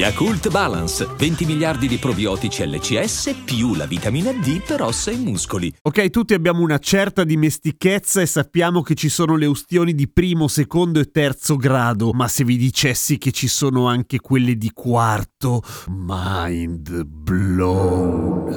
Yakult Balance, 20 miliardi di probiotici LCS più la vitamina D per ossa e muscoli. Ok, tutti abbiamo una certa dimestichezza e sappiamo che ci sono le ustioni di primo, secondo e terzo grado, ma se vi dicessi che ci sono anche quelle di quarto, mind blown.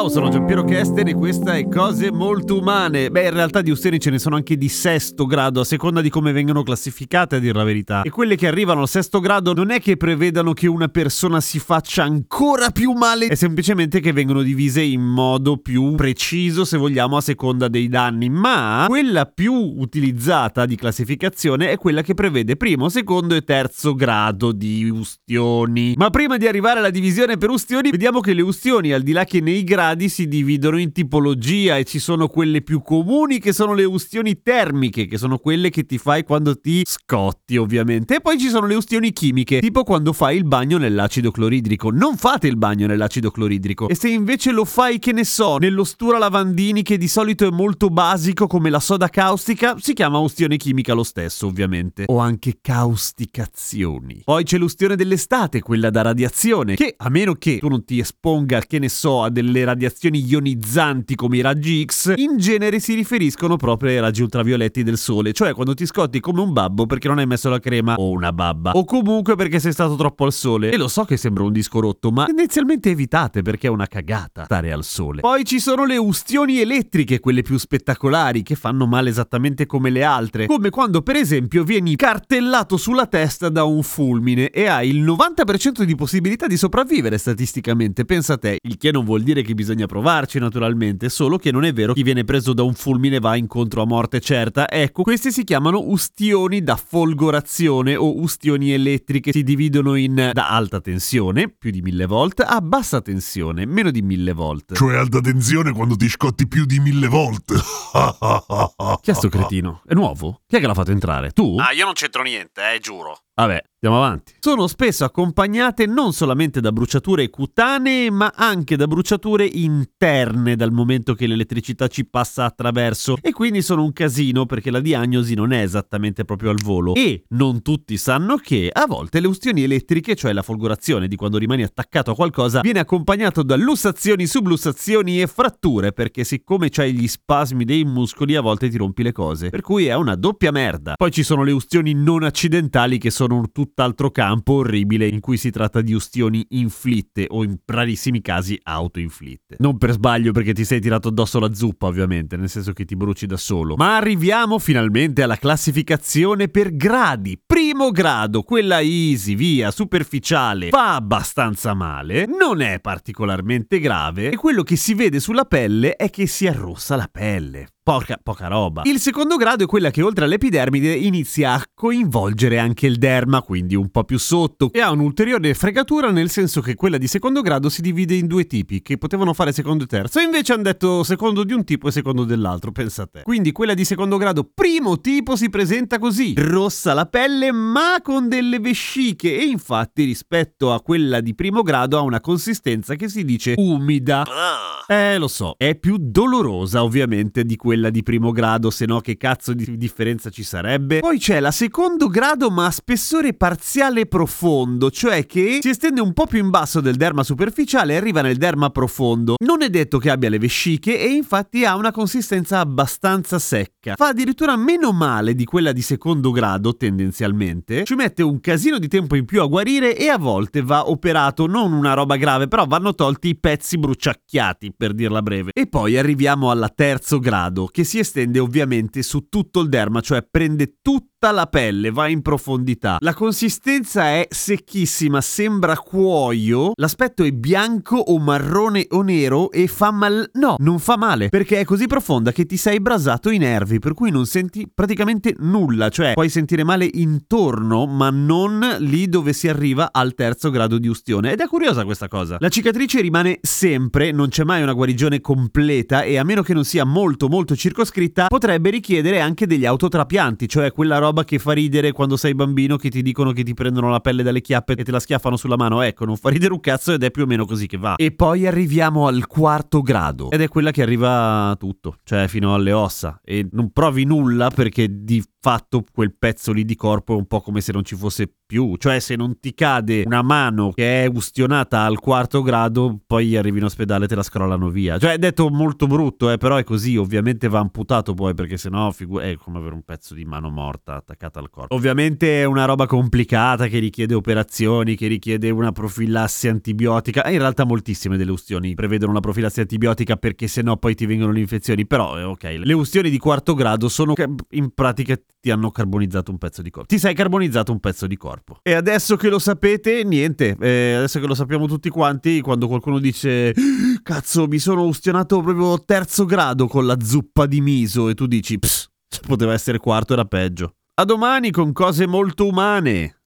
Ciao, sono Giampiero Kesten e questa è Cose Molto Umane. Beh, in realtà di ustioni ce ne sono anche di sesto grado, a seconda di come vengono classificate, a dir la verità. E quelle che arrivano al sesto grado non è che prevedano che una persona si faccia ancora più male, è semplicemente che vengono divise in modo più preciso, se vogliamo, a seconda dei danni. Ma quella più utilizzata di classificazione è quella che prevede primo, secondo e terzo grado di ustioni. Ma prima di arrivare alla divisione per ustioni, vediamo che le ustioni, al di là che nei gradi, si dividono in tipologia e ci sono quelle più comuni che sono le ustioni termiche, che sono quelle che ti fai quando ti scotti, ovviamente. E poi ci sono le ustioni chimiche, tipo quando fai il bagno nell'acido cloridrico. Non fate il bagno nell'acido cloridrico. E se invece lo fai, che ne so, nell'ostura lavandini, che di solito è molto basico come la soda caustica, si chiama ustione chimica lo stesso, ovviamente. O anche causticazioni. Poi c'è l'ustione dell'estate, quella da radiazione, che a meno che tu non ti esponga, che ne so, a delle radiazioni ionizzanti come i raggi X, in genere si riferiscono proprio ai raggi ultravioletti del sole, cioè quando ti scotti come un babbo perché non hai messo la crema o una babba, o comunque perché sei stato troppo al sole. E lo so che sembra un disco rotto, ma tendenzialmente evitate perché è una cagata stare al sole. Poi ci sono le ustioni elettriche, quelle più spettacolari, che fanno male esattamente come le altre, come quando per esempio vieni cartellato sulla testa da un fulmine e hai il 90% di possibilità di sopravvivere statisticamente, pensa a te, il che non vuol dire che bisogna provarci naturalmente, solo che non è vero chi viene preso da un fulmine va incontro a morte certa. Ecco, questi si chiamano ustioni da folgorazione o ustioni elettriche, si dividono in da alta tensione, più di 1000 volt, a bassa tensione, meno di 1000 volt. Cioè alta tensione quando ti scotti più di mille volte. Chi è sto cretino? È nuovo? Chi è che l'ha fatto entrare? Tu? Ah, io non c'entro niente, eh, giuro. Vabbè, andiamo avanti. Sono spesso accompagnate non solamente da bruciature cutanee, ma anche da bruciature interne dal momento che l'elettricità ci passa attraverso. E quindi sono un casino perché la diagnosi non è esattamente proprio al volo. E non tutti sanno che a volte le ustioni elettriche, cioè la folgorazione di quando rimani attaccato a qualcosa, viene accompagnato da lussazioni, sublussazioni e fratture, perché siccome c'hai gli spasmi dei muscoli a volte ti rompi le cose. Per cui è una doppia merda. Poi ci sono le ustioni non accidentali che sono un tutt'altro campo orribile in cui si tratta di ustioni inflitte o in rarissimi casi autoinflitte. Non per sbaglio perché ti sei tirato addosso la zuppa ovviamente, nel senso che ti bruci da solo. Ma arriviamo finalmente alla classificazione per gradi. Primo grado, quella easy, via, superficiale, fa abbastanza male, non è particolarmente grave e quello che si vede sulla pelle è che si arrossa la pelle. Poca, poca roba. Il secondo grado è quella che oltre all'epidermide inizia a coinvolgere anche il derma, quindi un po' più sotto, e ha un'ulteriore fregatura nel senso che quella di secondo grado si divide in due tipi, che potevano fare secondo e terzo, e invece hanno detto secondo di un tipo e secondo dell'altro, pensa a te. Quindi quella di secondo grado primo tipo si presenta così, rossa la pelle ma con delle vesciche, e infatti rispetto a quella di primo grado ha una consistenza che si dice umida. Eh, lo so, è più dolorosa ovviamente di quella di primo grado, se no che cazzo di differenza ci sarebbe? Poi c'è la secondo grado ma a spessore parziale profondo, cioè che si estende un po' più in basso del derma superficiale e arriva nel derma profondo. Non è detto che abbia le vesciche e infatti ha una consistenza abbastanza secca. Fa addirittura meno male di quella di secondo grado tendenzialmente, ci mette un casino di tempo in più a guarire e a volte va operato, non una roba grave, però vanno tolti i pezzi bruciacchiati, per dirla breve. E poi arriviamo alla terzo grado, che si estende ovviamente su tutto il derma, cioè prende tutta tutta la pelle, va in profondità. La consistenza è secchissima, sembra cuoio. L'aspetto è bianco o marrone o nero e fa mal. No, non fa male perché è così profonda che ti sei brasato i nervi, per cui non senti praticamente nulla. Cioè, puoi sentire male intorno, ma non lì dove si arriva al terzo grado di ustione. Ed è curiosa questa cosa. La cicatrice rimane sempre, non c'è mai una guarigione completa e a meno che non sia molto molto circoscritta, potrebbe richiedere anche degli autotrapianti, cioè quella roba che fa ridere quando sei bambino che ti dicono che ti prendono la pelle dalle chiappe e te la schiaffano sulla mano. Ecco, non fa ridere un cazzo ed è più o meno così che va. E poi arriviamo al quarto grado ed è quella che arriva tutto, cioè fino alle ossa e non provi nulla perché di fatto quel pezzo lì di corpo un po' come se non ci fosse più, cioè se non ti cade una mano che è ustionata al quarto grado, poi arrivi in ospedale e te la scrollano via. Cioè è detto molto brutto, eh, però è così, ovviamente va amputato poi perché sennò figu- è come avere un pezzo di mano morta attaccata al corpo. Ovviamente è una roba complicata che richiede operazioni, che richiede una profilassi antibiotica, e in realtà moltissime delle ustioni prevedono una profilassi antibiotica perché sennò poi ti vengono le infezioni, però eh, ok, le ustioni di quarto grado sono in pratica ti hanno carbonizzato un pezzo di corpo. Ti sei carbonizzato un pezzo di corpo. E adesso che lo sapete, niente. Eh, adesso che lo sappiamo tutti quanti, quando qualcuno dice cazzo, mi sono ustionato proprio terzo grado con la zuppa di miso e tu dici, pss, poteva essere quarto, era peggio. A domani con cose molto umane.